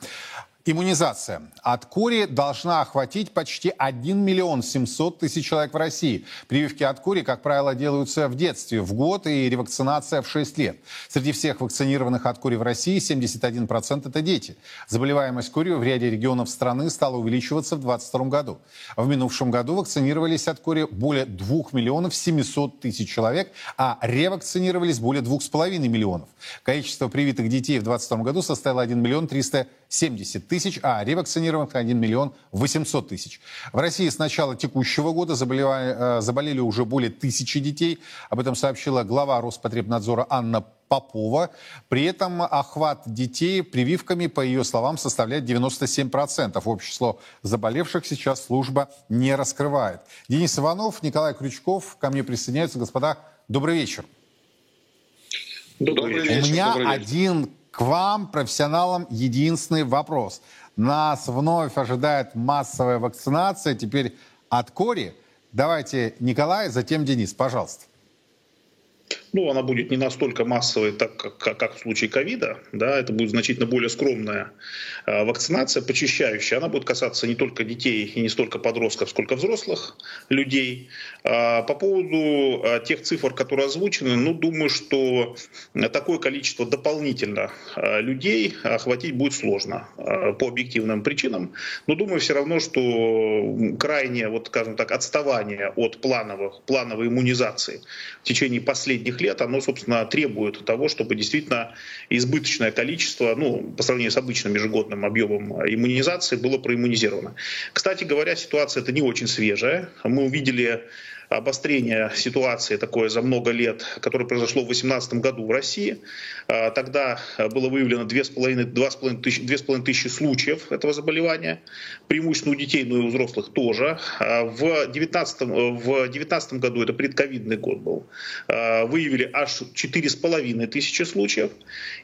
Иммунизация от кори должна охватить почти 1 миллион 700 тысяч человек в России. Прививки от кори, как правило, делаются в детстве, в год, и ревакцинация в 6 лет. Среди всех вакцинированных от кори в России 71% это дети. Заболеваемость корью в ряде регионов страны стала увеличиваться в 2022 году. В минувшем году вакцинировались от кори более 2 миллионов 700 тысяч человек, а ревакцинировались более 2,5 миллионов. Количество привитых детей в 2022 году составило 1 миллион 370 тысяч тысяч, а ревакцинированных 1 миллион 800 тысяч. В России с начала текущего года заболевали, э, заболели уже более тысячи детей. Об этом сообщила глава Роспотребнадзора Анна Попова. При этом охват детей прививками, по ее словам, составляет 97%. Общее число заболевших сейчас служба не раскрывает. Денис Иванов, Николай Крючков ко мне присоединяются. Господа, добрый вечер. Добрый вечер. У меня добрый вечер. один к вам, профессионалам, единственный вопрос. Нас вновь ожидает массовая вакцинация, теперь от кори. Давайте Николай, затем Денис, пожалуйста ну, она будет не настолько массовой, так как, как, как в случае ковида, да, это будет значительно более скромная э, вакцинация, почищающая. Она будет касаться не только детей и не столько подростков, сколько взрослых людей. А по поводу а, тех цифр, которые озвучены, ну, думаю, что такое количество дополнительно а, людей охватить будет сложно а, по объективным причинам. Но думаю все равно, что крайнее, вот, скажем так, отставание от плановых, плановой иммунизации в течение последних лет лет, оно, собственно, требует того, чтобы действительно избыточное количество, ну, по сравнению с обычным ежегодным объемом иммунизации, было проиммунизировано. Кстати говоря, ситуация это не очень свежая. Мы увидели обострение ситуации такое за много лет, которое произошло в 2018 году в России. А, тогда было выявлено 2,5 тысячи, тысячи случаев этого заболевания, преимущественно у детей, но и у взрослых тоже. А, в 2019, в 19 году, это предковидный год был, а, выявили аж 4,5 тысячи случаев.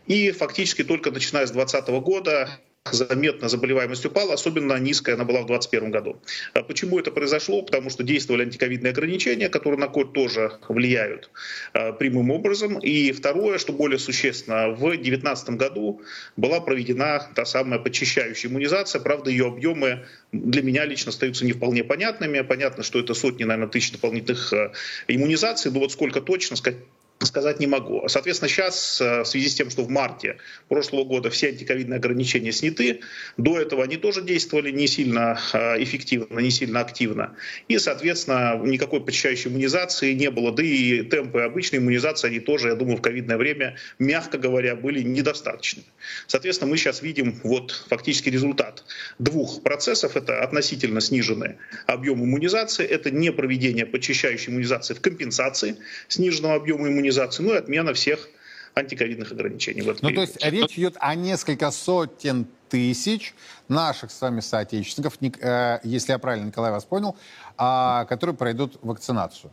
И фактически только начиная с 2020 года заметно заболеваемость упала, особенно низкая она была в 2021 году. А почему это произошло? Потому что действовали антиковидные ограничения, которые на код тоже влияют а, прямым образом. И второе, что более существенно, в 2019 году была проведена та самая подчищающая иммунизация. Правда, ее объемы для меня лично остаются не вполне понятными. Понятно, что это сотни, наверное, тысяч дополнительных а, иммунизаций, но вот сколько точно, сказать сказать не могу. Соответственно, сейчас э, в связи с тем, что в марте прошлого года все антиковидные ограничения сняты, до этого они тоже действовали не сильно э, эффективно, не сильно активно. И, соответственно, никакой почищающей иммунизации не было. Да и темпы обычной иммунизации, они тоже, я думаю, в ковидное время, мягко говоря, были недостаточны. Соответственно, мы сейчас видим вот фактически результат двух процессов. Это относительно сниженный объем иммунизации, это не проведение почищающей иммунизации в компенсации сниженного объема иммунизации, иммунизации, ну и отмена всех антиковидных ограничений. В этот ну, период. то есть речь идет о несколько сотен тысяч наших с вами соотечественников, э, если я правильно, Николай, вас понял, а, которые пройдут вакцинацию.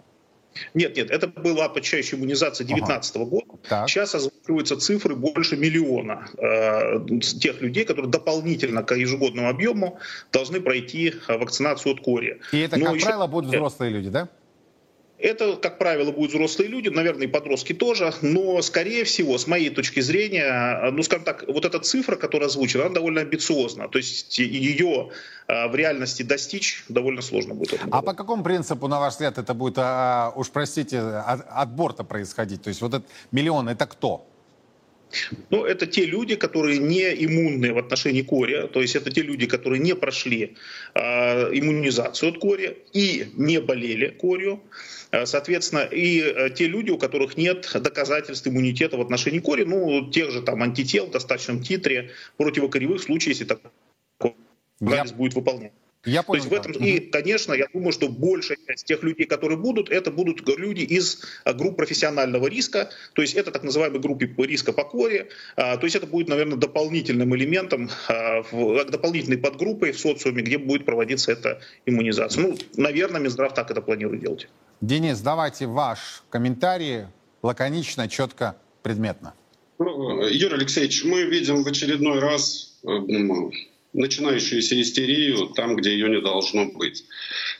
Нет, нет, это была почаще иммунизация 2019 ага. года. Так. Сейчас озвучиваются цифры больше миллиона э, тех людей, которые дополнительно к ежегодному объему должны пройти вакцинацию от кори. И это, Но как еще... правило, будут взрослые люди, да? Это, как правило, будут взрослые люди, наверное, и подростки тоже, но, скорее всего, с моей точки зрения, ну, скажем так, вот эта цифра, которая озвучена, она довольно амбициозна. То есть ее а, в реальности достичь довольно сложно будет. А по какому принципу, на ваш взгляд, это будет, а, уж простите, от, от борта происходить? То есть вот этот миллион, это кто? Ну, это те люди, которые не иммунны в отношении кори, то есть это те люди, которые не прошли э, иммунизацию от кори и не болели корью. Э, соответственно, и э, те люди, у которых нет доказательств иммунитета в отношении кори, ну, тех же там антител в достаточном титре противокоревых случаев, если такой анализ будет выполнять. Я понял. То есть в этом, и, конечно, я думаю, что большая часть тех людей, которые будут, это будут люди из а, групп профессионального риска, то есть это так называемые группы риска по коре, а, то есть это будет, наверное, дополнительным элементом, а, дополнительной подгруппой в социуме, где будет проводиться эта иммунизация. Ну, наверное, Минздрав так это планирует делать. Денис, давайте ваш комментарий лаконично, четко, предметно. Ну, Юрий Алексеевич, мы видим в очередной раз э, начинающуюся истерию там, где ее не должно быть.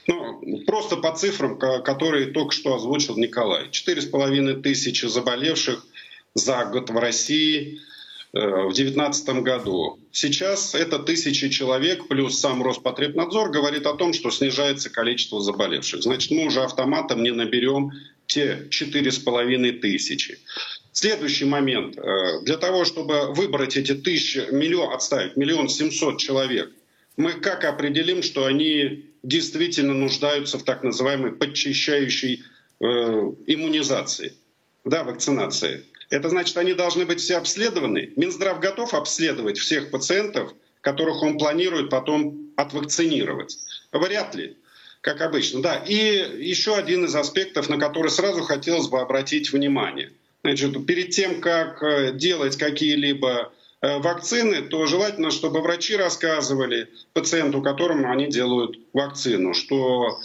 Ну, просто по цифрам, которые только что озвучил Николай. Четыре с половиной тысячи заболевших за год в России э, в 2019 году. Сейчас это тысячи человек, плюс сам Роспотребнадзор говорит о том, что снижается количество заболевших. Значит, мы уже автоматом не наберем те четыре с половиной тысячи. Следующий момент. Э, для того, чтобы выбрать эти тысячи, миллион, отставить, миллион семьсот человек, мы как определим, что они действительно нуждаются в так называемой подчищающей э, иммунизации, да, вакцинации. Это значит, они должны быть все обследованы. Минздрав готов обследовать всех пациентов, которых он планирует потом отвакцинировать? Вряд ли, как обычно. Да, и еще один из аспектов, на который сразу хотелось бы обратить внимание – Значит, перед тем, как э, делать какие-либо э, вакцины, то желательно, чтобы врачи рассказывали пациенту, которому они делают вакцину, что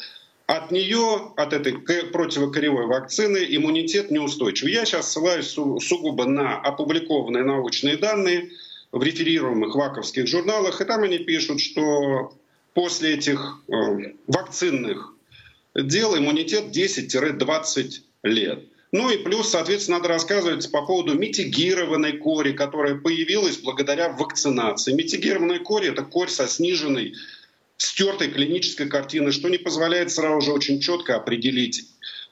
от нее, от этой противокоревой вакцины, иммунитет неустойчив. Я сейчас ссылаюсь сугубо на опубликованные научные данные в реферируемых ваковских журналах, и там они пишут, что после этих э, вакцинных дел иммунитет 10-20 лет. Ну и плюс, соответственно, надо рассказывать по поводу митигированной кори, которая появилась благодаря вакцинации. Митигированная кори — это корь со сниженной, стертой клинической картиной, что не позволяет сразу же очень четко определить,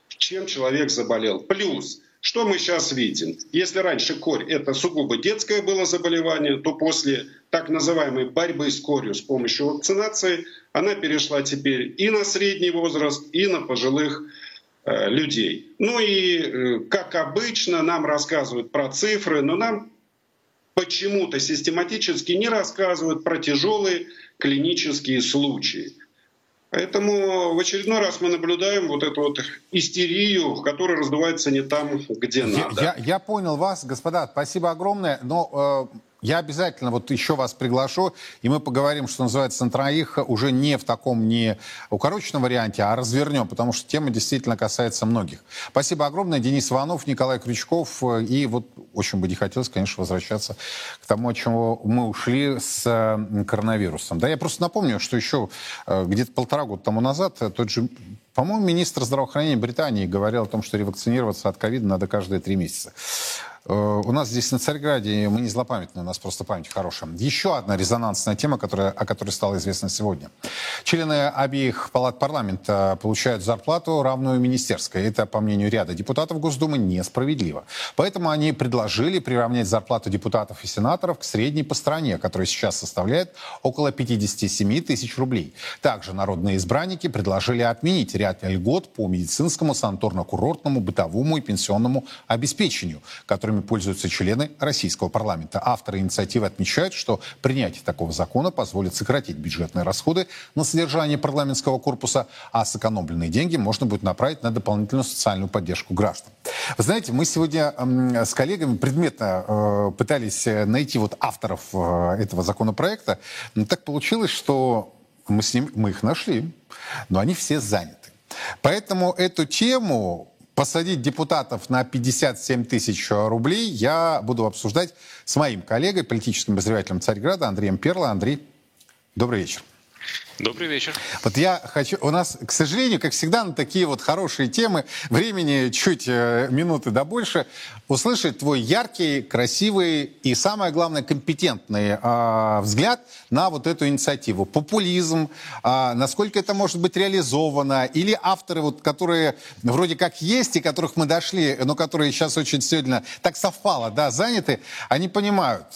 чем человек заболел. Плюс, что мы сейчас видим? Если раньше корь — это сугубо детское было заболевание, то после так называемой борьбы с корью с помощью вакцинации она перешла теперь и на средний возраст, и на пожилых людей. Ну и, э, как обычно, нам рассказывают про цифры, но нам почему-то систематически не рассказывают про тяжелые клинические случаи. Поэтому в очередной раз мы наблюдаем вот эту вот истерию, которая раздувается не там, где надо. Я, я, я понял вас, господа, спасибо огромное. Но э, я обязательно вот еще вас приглашу, и мы поговорим, что называется, на троих уже не в таком не укороченном варианте, а развернем, потому что тема действительно касается многих. Спасибо огромное. Денис Иванов, Николай Крючков. И вот очень бы не хотелось, конечно, возвращаться к тому, от чего мы ушли с коронавирусом. Да, я просто напомню, что еще э, где-то полтора года тому назад тот же по-моему, министр здравоохранения Британии говорил о том, что ревакцинироваться от ковида надо каждые три месяца. Э, у нас здесь на Царьграде, мы не злопамятные, у нас просто память хорошая. Еще одна резонансная тема, которая, о которой стало известно сегодня. Члены обеих палат парламента получают зарплату, равную министерской. Это, по мнению ряда депутатов Госдумы, несправедливо. Поэтому они предложили приравнять зарплату депутатов и сенаторов к средней по стране, которая сейчас составляет около 57 тысяч рублей. Также народные избранники предложили отменить ряд льгот по медицинскому, санаторно-курортному, бытовому и пенсионному обеспечению, которые которыми пользуются члены российского парламента. Авторы инициативы отмечают, что принятие такого закона позволит сократить бюджетные расходы на содержание парламентского корпуса, а сэкономленные деньги можно будет направить на дополнительную социальную поддержку граждан. Вы знаете, мы сегодня э, с коллегами предметно э, пытались найти вот авторов э, этого законопроекта. Но так получилось, что мы, с ним, мы их нашли, но они все заняты. Поэтому эту тему посадить депутатов на 57 тысяч рублей я буду обсуждать с моим коллегой, политическим обозревателем Царьграда Андреем Перло. Андрей, добрый вечер. Добрый вечер. Вот я хочу... У нас, к сожалению, как всегда, на такие вот хорошие темы, времени чуть э, минуты да больше, услышать твой яркий, красивый и, самое главное, компетентный э, взгляд на вот эту инициативу. Популизм, э, насколько это может быть реализовано, или авторы, вот, которые вроде как есть и которых мы дошли, но которые сейчас очень сегодня так совпало, да, заняты, они понимают,